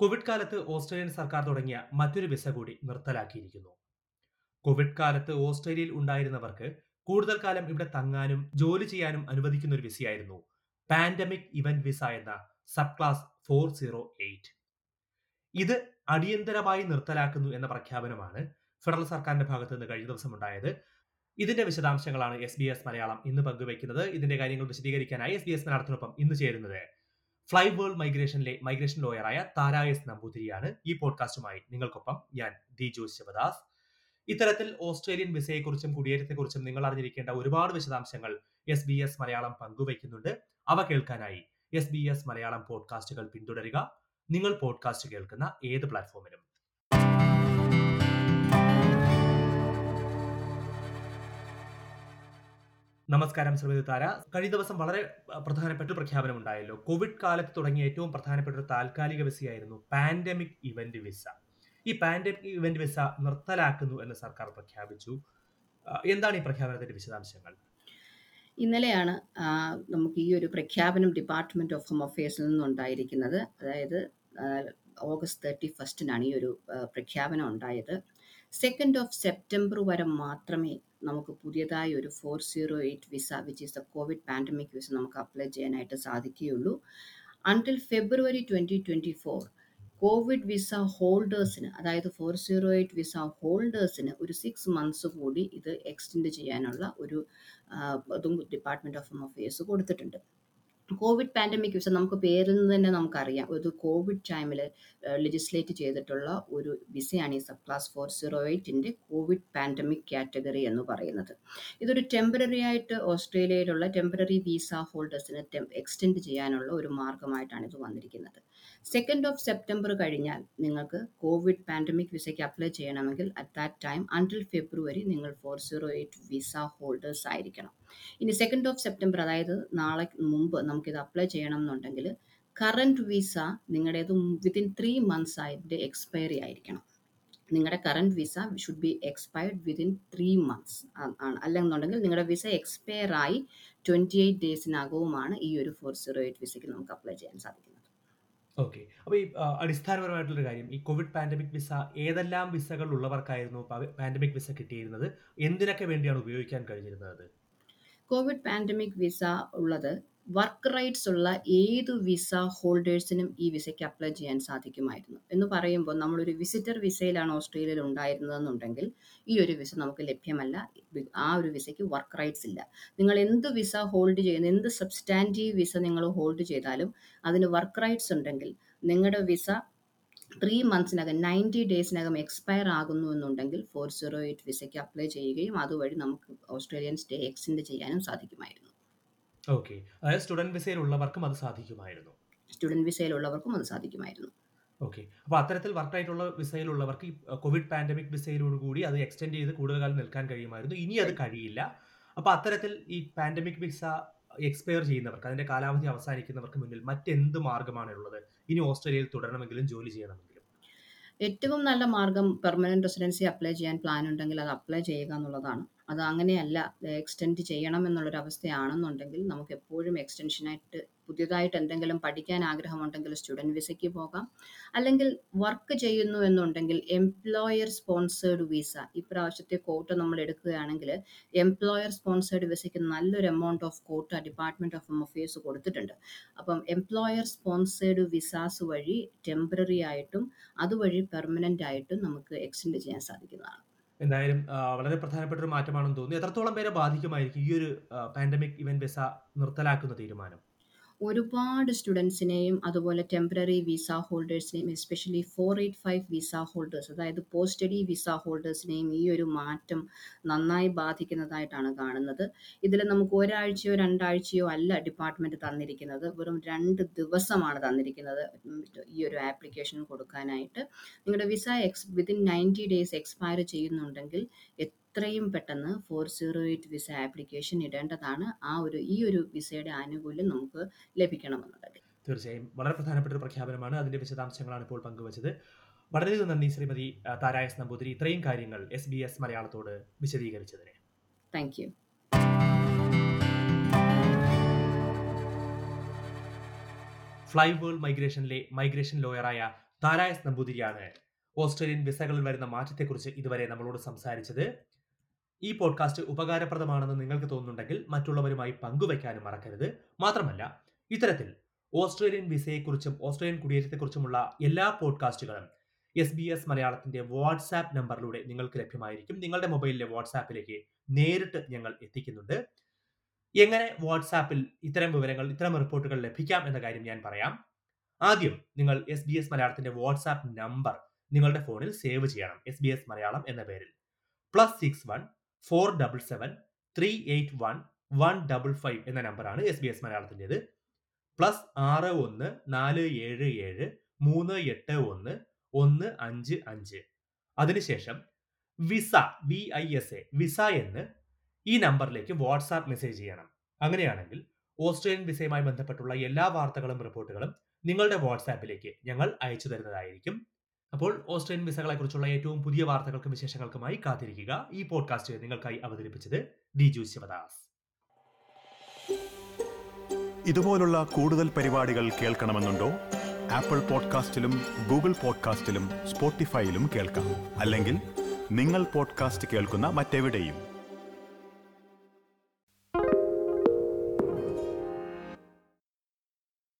Covid കാലത്ത് Australian സർക്കാർ തുടങ്ങിയ മറ്റൊരു വിസ കൂടി നിർത്തലാക്കിയിരിക്കുന്നു. കോവിഡ് കാലത്ത് ഓസ്ട്രേലിയയിൽ ഉണ്ടായിരുന്നവർക്ക് കൂടുതൽ കാലം ഇവിടെ തങ്ങാനും ജോലി ചെയ്യാനും അനുവദിക്കുന്ന ഒരു വിസയായിരുന്നു പാൻഡമിക് ഇവന്റ് വിസ എന്ന sub class four zero eight ഇത് അടിയന്തരമായി നിർത്തലാക്കുന്നു എന്ന പ്രഖ്യാപനമാണ് ഫെഡറൽ സർക്കാരിന്റെ ഭാഗത്ത് നിന്ന് കഴിഞ്ഞ ദിവസം ഉണ്ടായത്. ഇതിന്റെ വിശദാംശങ്ങളാണ് എസ് ബി എസ് മലയാളം ഇന്ന് പങ്കുവയ്ക്കുന്നത്. ഇതിന്റെ കാര്യങ്ങൾ വിശദീകരിക്കാനായി എസ് ബി എസ് മലയാളത്തിനൊപ്പം ഇന്ന് ചേരുന്നത്. ഫ്ലൈ വേൾഡ് മൈഗ്രേഷനിലെ മൈഗ്രേഷൻ ലോയറായ താരായസ് നമ്പൂതിരിയാണ് ഈ പോഡ്കാസ്റ്റുമായി നിങ്ങൾക്കൊപ്പം ഞാൻ ദിജു ശിവദാസ്. ഇത്തരത്തിൽ ഓസ്ട്രേലിയൻ വിസയെക്കുറിച്ചും കുടിയേറ്റത്തെക്കുറിച്ചും നിങ്ങൾ അറിഞ്ഞിരിക്കേണ്ട ഒരുപാട് വിശദാംശങ്ങൾ എസ് ബി എസ് മലയാളം പങ്കുവയ്ക്കുന്നുണ്ട്. അവ കേൾക്കാനായി എസ് ബി എസ് മലയാളം പോഡ്കാസ്റ്റുകൾ പിന്തുടരുക. നിങ്ങൾ പോഡ്കാസ്റ്റ് കേൾക്കുന്ന ഏത് പ്ലാറ്റ്ഫോമിലും നമസ്കാരം ശ്രീമതി താര. കഴിഞ്ഞ ദിവസം വളരെ പ്രധാനപ്പെട്ട പ്രഖ്യാപനം ഉണ്ടായല്ലോ. കോവിഡ് കാലത്ത് തുടങ്ങിയ ഏറ്റവും പ്രധാനപ്പെട്ട ഒരു താൽക്കാലിക വിസയായിരുന്നു പാൻഡമിക് ഇവന്റ് വിസ. ഈ പാൻഡമിക് ഇവന്റ് വിസ നിർത്തലാക്കുന്നു എന്ന് സർക്കാർ പ്രഖ്യാപിച്ചു. എന്താണ് ഈ പ്രഖ്യാപനത്തിന്റെ വിശദാംശങ്ങൾ? ഇന്നലെയാണ് നമുക്ക് ഈ ഒരു പ്രഖ്യാപനം ഡിപ്പാർട്ട്മെന്റ് ഓഫ് ഹോം അഫയേഴ്സിൽ നിന്നുണ്ടായിരിക്കുന്നത്. അതായത് ഓഗസ്റ്റ് തേർട്ടി ഫസ്റ്റിനാണ് ഈ ഒരു പ്രഖ്യാപനം ഉണ്ടായത്. സെക്കൻഡ് ഓഫ് സെപ്റ്റംബർ വരെ മാത്രമേ നമുക്ക് പുതിയതായി ഒരു four zero eight visa which is the covid pandemic visa നമുക്ക് അപ്ലൈ ചെയ്യാനായിട്ട് സാധിക്കുകയുള്ളൂ. Until February twenty twenty four covid visa ഹോൾഡേഴ്സിന് അതായത് ഫോർ സീറോ എയ്റ്റ് വിസ ഹോൾഡേഴ്സിന് ഒരു സിക്സ് മന്ത്സ് കൂടി ഇത് എക്സ്റ്റെൻഡ് ചെയ്യാനുള്ള ഒരു അതും ഡിപ്പാർട്ട്മെന്റ് ഓഫ് ഹോം അഫയേഴ്സ് കൊടുത്തിട്ടുണ്ട്. കോവിഡ് പാൻഡമിക് വിസ നമുക്ക് പേരിൽ നിന്ന് തന്നെ നമുക്കറിയാം. ഒരു കോവിഡ് ടൈമിൽ ലെജിസ്ലേറ്റ് ചെയ്തിട്ടുള്ള ഒരു വിസയാണ് ഈ സബ് ക്ലാസ് ഫോർ സീറോ എയ്റ്റിന്റെ കോവിഡ് പാൻഡമിക് കാറ്റഗറി എന്ന് പറയുന്നത്. ഇതൊരു ടെമ്പററി ആയിട്ട് ഓസ്ട്രേലിയയിലുള്ള ടെമ്പററി വിസ ഹോൾഡേഴ്സിന് എക്സ്റ്റെൻഡ് ചെയ്യാനുള്ള ഒരു മാർഗമായിട്ടാണ് ഇത് വന്നിരിക്കുന്നത്. സെക്കൻഡ് ഓഫ് സെപ്റ്റംബർ കഴിഞ്ഞാൽ നിങ്ങൾക്ക് കോവിഡ് പാൻഡമിക് വിസയ്ക്ക് അപ്ലൈ ചെയ്യണമെങ്കിൽ at that time until February നിങ്ങൾ four zero eight visa holders ആയിരിക്കണം. ഇനി സെക്കൻഡ് ഓഫ് സെപ്റ്റംബർ അതായത് നാളെ മുമ്പ് നമുക്കിത് അപ്ലൈ ചെയ്യണം എന്നുണ്ടെങ്കിൽ കറന്റ് വിസ നിങ്ങളുടേത് വിത്തിൻ ത്രീ മന്ത്സ് ആയിട്ട് എക്സ്പയറി ആയിരിക്കണം. നിങ്ങളുടെ current visa should be expired within three months ആണ്. അല്ലെന്നുണ്ടെങ്കിൽ നിങ്ങളുടെ വിസ എക്സ്പയർ ആയി ട്വന്റി എയ്റ്റ് ഡേയ്സിനകവുമാണ് ഈ ഒരു ഫോർ സീറോ എയ്റ്റ് വിസയ്ക്ക് നമുക്ക് അപ്ലൈ ചെയ്യാൻ സാധിക്കുന്നത്. ഓക്കെ അപ്പോൾ ഈ അടിസ്ഥാനപരമായിട്ടുള്ള കാര്യം ഈ കോവിഡ് പാൻഡമിക് വിസ ഏതെല്ലാം വിസകൾ ഉള്ളവർക്കായിരുന്നു പാൻഡമിക് വിസ കിട്ടിയിരുന്നത്? എന്തിനൊക്കെ വേണ്ടിയാണ് ഉപയോഗിക്കാൻ കഴിഞ്ഞിരുന്നത്? കോവിഡ് പാൻഡമിക് വിസ ഉള്ളത് വർക്ക് റൈറ്റ്സ് ഉള്ള ഏത് വിസ ഹോൾഡേഴ്സിനും ഈ വിസയ്ക്ക് അപ്ലൈ ചെയ്യാൻ സാധിക്കുമായിരുന്നു. എന്ന് പറയുമ്പോൾ നമ്മളൊരു വിസിറ്റർ വിസയിലാണ് ഓസ്ട്രേലിയയിൽ ഉണ്ടായിരുന്നതെന്നുണ്ടെങ്കിൽ ഈ ഒരു വിസ നമുക്ക് ലഭ്യമല്ല. ആ ഒരു വിസയ്ക്ക് വർക്ക് റൈറ്റ്സ് ഇല്ല. നിങ്ങൾ എന്ത് വിസ ഹോൾഡ് ചെയ്യുന്ന എന്ത് സബ്സ്റ്റാന്റീവ് വിസ നിങ്ങൾ ഹോൾഡ് ചെയ്താലും അതിന് വർക്ക് റൈറ്റ്സ് ഉണ്ടെങ്കിൽ നിങ്ങളുടെ വിസ ത്രീ മന്ത്സിനകം നയന്റി ഡേയ്സിനകം എക്സ്പയർ ആകുന്നു എന്നുണ്ടെങ്കിൽ ഫോർ സീറോ എയ്റ്റ് വിസയ്ക്ക് അപ്ലൈ ചെയ്യുകയും അതുവഴി നമുക്ക് ഓസ്ട്രേലിയൻ സ്റ്റേ എക്സ്റ്റെൻഡ് ചെയ്യാനും സാധിക്കുമായിരുന്നു. ഓക്കെ. അതായത് സ്റ്റുഡന്റ് വിസയിലുള്ളവർക്കും അത് സാധിക്കുമായിരുന്നു. സ്റ്റുഡന്റ് വിസയിലുള്ളവർക്കും അത് സാധിക്കുമായിരുന്നു. ഓക്കെ. അപ്പോൾ അത്തരത്തിൽ വർക്ക് ആയിട്ടുള്ള വിസയിലുള്ളവർക്ക് ഈ കോവിഡ് പാൻഡമിക് വിസയിലോട് കൂടി അത് എക്സ്റ്റെൻഡ് ചെയ്ത് കൂടുതൽ കാലം നിൽക്കാൻ കഴിയുമായിരുന്നു. ഇനി അത് കഴിയില്ല. അപ്പോൾ അത്തരത്തിൽ ഈ പാൻഡമിക് വിസ എക്സ്പയർ ചെയ്യുന്നവർക്ക് അതിന്റെ കാലാവധി അവസാനിക്കുന്നവർക്ക് മുന്നിൽ മറ്റെന്ത് മാർഗമാണ് ഉള്ളത് ഇനി ഓസ്ട്രേലിയയിൽ തുടരണമെങ്കിലും ജോലി ചെയ്യണമെങ്കിലും. ഏറ്റവും നല്ല മാർഗം പെർമനന്റ് റെസിഡൻസി അപ്ലൈ ചെയ്യാൻ പ്ലാൻ ഉണ്ടെങ്കിൽ അത് അപ്ലൈ ചെയ്യുക എന്നുള്ളതാണ്. അത് അങ്ങനെയല്ല എക്സ്റ്റെൻഡ് ചെയ്യണം എന്നുള്ളൊരു അവസ്ഥയാണെന്നുണ്ടെങ്കിൽ നമുക്ക് എപ്പോഴും എക്സ്റ്റൻഷനായിട്ട് പുതിയതായിട്ട് എന്തെങ്കിലും പഠിക്കാൻ ആഗ്രഹമുണ്ടെങ്കിൽ സ്റ്റുഡന്റ് വിസയ്ക്ക് പോകാം. അല്ലെങ്കിൽ വർക്ക് ചെയ്യുന്നു എന്നുണ്ടെങ്കിൽ എംപ്ലോയർ സ്പോൺസേഡ് വിസ ഇപ്രാവശ്യത്തെ കോട്ട് നമ്മൾ എടുക്കുകയാണെങ്കിൽ എംപ്ലോയർ സ്പോൺസേഡ് വിസയ്ക്ക് നല്ലൊരു amount of quota department of home affairs കൊടുത്തിട്ടുണ്ട്. അപ്പം എംപ്ലോയർ സ്പോൺസേഡ് വിസാസ് വഴി ടെമ്പററി ആയിട്ടും അതുവഴി പെർമനന്റ് ആയിട്ടും നമുക്ക് എക്സ്റ്റെൻഡ് ചെയ്യാൻ സാധിക്കുന്നതാണ്. എന്തായാലും വളരെ പ്രധാനപ്പെട്ട ഒരു മാറ്റമാണെന്ന് തോന്നുന്നു. എത്രത്തോളം പേരെ ബാധിക്കുമായിരിക്കും ഈ ഒരു പാൻഡമിക് ഇവന്റ് വിസ നിർത്തലാക്കുന്ന തീരുമാനം? ഒരുപാട് സ്റ്റുഡൻസിനെയും അതുപോലെ temporary visa ഹോൾഡേഴ്സിനെയും especially four eight five visa holders അതായത് പോസ്റ്റ് സ്റ്റഡി വിസ ഹോൾഡേഴ്സിനെയും ഈ ഒരു മാറ്റം നന്നായി ബാധിക്കുന്നതായിട്ടാണ് കാണുന്നത്. ഇതിൽ നമുക്ക് ഒരാഴ്ചയോ രണ്ടാഴ്ചയോ അല്ല ഡിപ്പാർട്ട്മെന്റ് തന്നിരിക്കുന്നത്. വെറും രണ്ട് ദിവസമാണ് തന്നിരിക്കുന്നത് ഈ ഒരു ആപ്ലിക്കേഷൻ കൊടുക്കാനായിട്ട്. നിങ്ങളുടെ visa ex within ninety days expire ചെയ്യുന്നുണ്ടെങ്കിൽ എത്രയും പെട്ടെന്ന് four zero eight visa application ഇടേണ്ടതാണ്. ആ ഒരു ഈ ഒരു വിസയുടെ ആനുകൂല്യം നമുക്ക് ലഭിക്കണമെന്നുള്ളത് തീർച്ചയായും. വളരെ പ്രധാനപ്പെട്ട ഒരു പ്രഖ്യാപനമാണ്. അതിന്റെ വിശദാംശങ്ങളാണ് ഇപ്പോൾ പങ്കുവച്ചത്. വളരെയധികം നന്ദി ശ്രീമതി താരായസ് നമ്പൂതിരി ഇത്രയും കാര്യങ്ങൾ എസ് ബി എസ് മലയാളത്തോട് വിശദീകരിച്ചതിന്. താങ്ക് യു ഫ്ലൈ വേൾഡ് മൈഗ്രേഷനിലെ മൈഗ്രേഷൻ ലോയറായ താരായസ് നമ്പൂതിരിയാണ് ഓസ്ട്രേലിയൻ വിസകളിൽ വരുന്ന മാറ്റത്തെക്കുറിച്ച് ഇതുവരെ നമ്മളോട് സംസാരിച്ചത്. ഈ പോഡ്കാസ്റ്റ് ഉപകാരപ്രദമാണെന്ന് നിങ്ങൾക്ക് തോന്നുന്നുണ്ടെങ്കിൽ മറ്റുള്ളവരുമായി പങ്കുവയ്ക്കാനും മറക്കരുത്. മാത്രമല്ല ഇത്തരത്തിൽ ഓസ്ട്രേലിയൻ വിസയെക്കുറിച്ചും ഓസ്ട്രേലിയൻ കുടിയേറ്റത്തെക്കുറിച്ചുമുള്ള എല്ലാ പോഡ്കാസ്റ്റുകളും എസ് ബി എസ് മലയാളത്തിന്റെ വാട്സാപ്പ് നമ്പറിലൂടെ നിങ്ങൾക്ക് ലഭ്യമായിരിക്കും. നിങ്ങളുടെ മൊബൈലിലെ വാട്സാപ്പിലേക്ക് നേരിട്ട് ഞങ്ങൾ എത്തിക്കുന്നുണ്ട്. എങ്ങനെ വാട്സാപ്പിൽ ഇത്തരം വിവരങ്ങൾ ഇത്തരം റിപ്പോർട്ടുകൾ ലഭിക്കാം എന്ന കാര്യം ഞാൻ പറയാം. ആദ്യം നിങ്ങൾ എസ് ബി എസ് മലയാളത്തിന്റെ വാട്സാപ്പ് നമ്പർ നിങ്ങളുടെ ഫോണിൽ സേവ് ചെയ്യണം. എസ് ബി എസ് മലയാളം എന്ന പേരിൽ. Plus six one four double seven three eight one one double five എന്ന നമ്പറാണ് എസ് ബി എസ് മലയാളത്തിന്റെത്. പ്ലസ് ആറ് ഒന്ന് നാല് ഏഴ് ഏഴ് മൂന്ന് എട്ട് ഒന്ന് ഒന്ന് അഞ്ച് അഞ്ച്. അതിനുശേഷം visa V I S A visa എന്ന് ഈ നമ്പറിലേക്ക് വാട്സാപ്പ് മെസ്സേജ് ചെയ്യണം. അങ്ങനെയാണെങ്കിൽ ഓസ്ട്രേലിയൻ വിസയുമായി ബന്ധപ്പെട്ടുള്ള എല്ലാ വാർത്തകളും റിപ്പോർട്ടുകളും നിങ്ങളുടെ വാട്സാപ്പിലേക്ക് ഞങ്ങൾ അയച്ചു തരുന്നതായിരിക്കും. അപ്പോൾ ഓസ്ട്രേലിയൻ വിസകളെക്കുറിച്ചുള്ള ഏറ്റവും പുതിയ വാർത്തകൾക്കും വിശേഷങ്ങൾക്കുമായി കാത്തിരിക്കുക. ഈ പോഡ്കാസ്റ്റ് നിങ്ങൾക്കായി അവതരിപ്പിച്ചത് ഡിജു ശിവദാസ്. ഇതുപോലുള്ള കൂടുതൽ പരിപാടികൾ കേൾക്കണമെന്നുണ്ടോ? ആപ്പിൾ പോഡ്കാസ്റ്റിലും ഗൂഗിൾ പോഡ്കാസ്റ്റിലും സ്പോട്ടിഫൈയിലും കേൾക്കാം. അല്ലെങ്കിൽ നിങ്ങൾ പോഡ്കാസ്റ്റ് കേൾക്കുന്ന മറ്റെവിടെയും.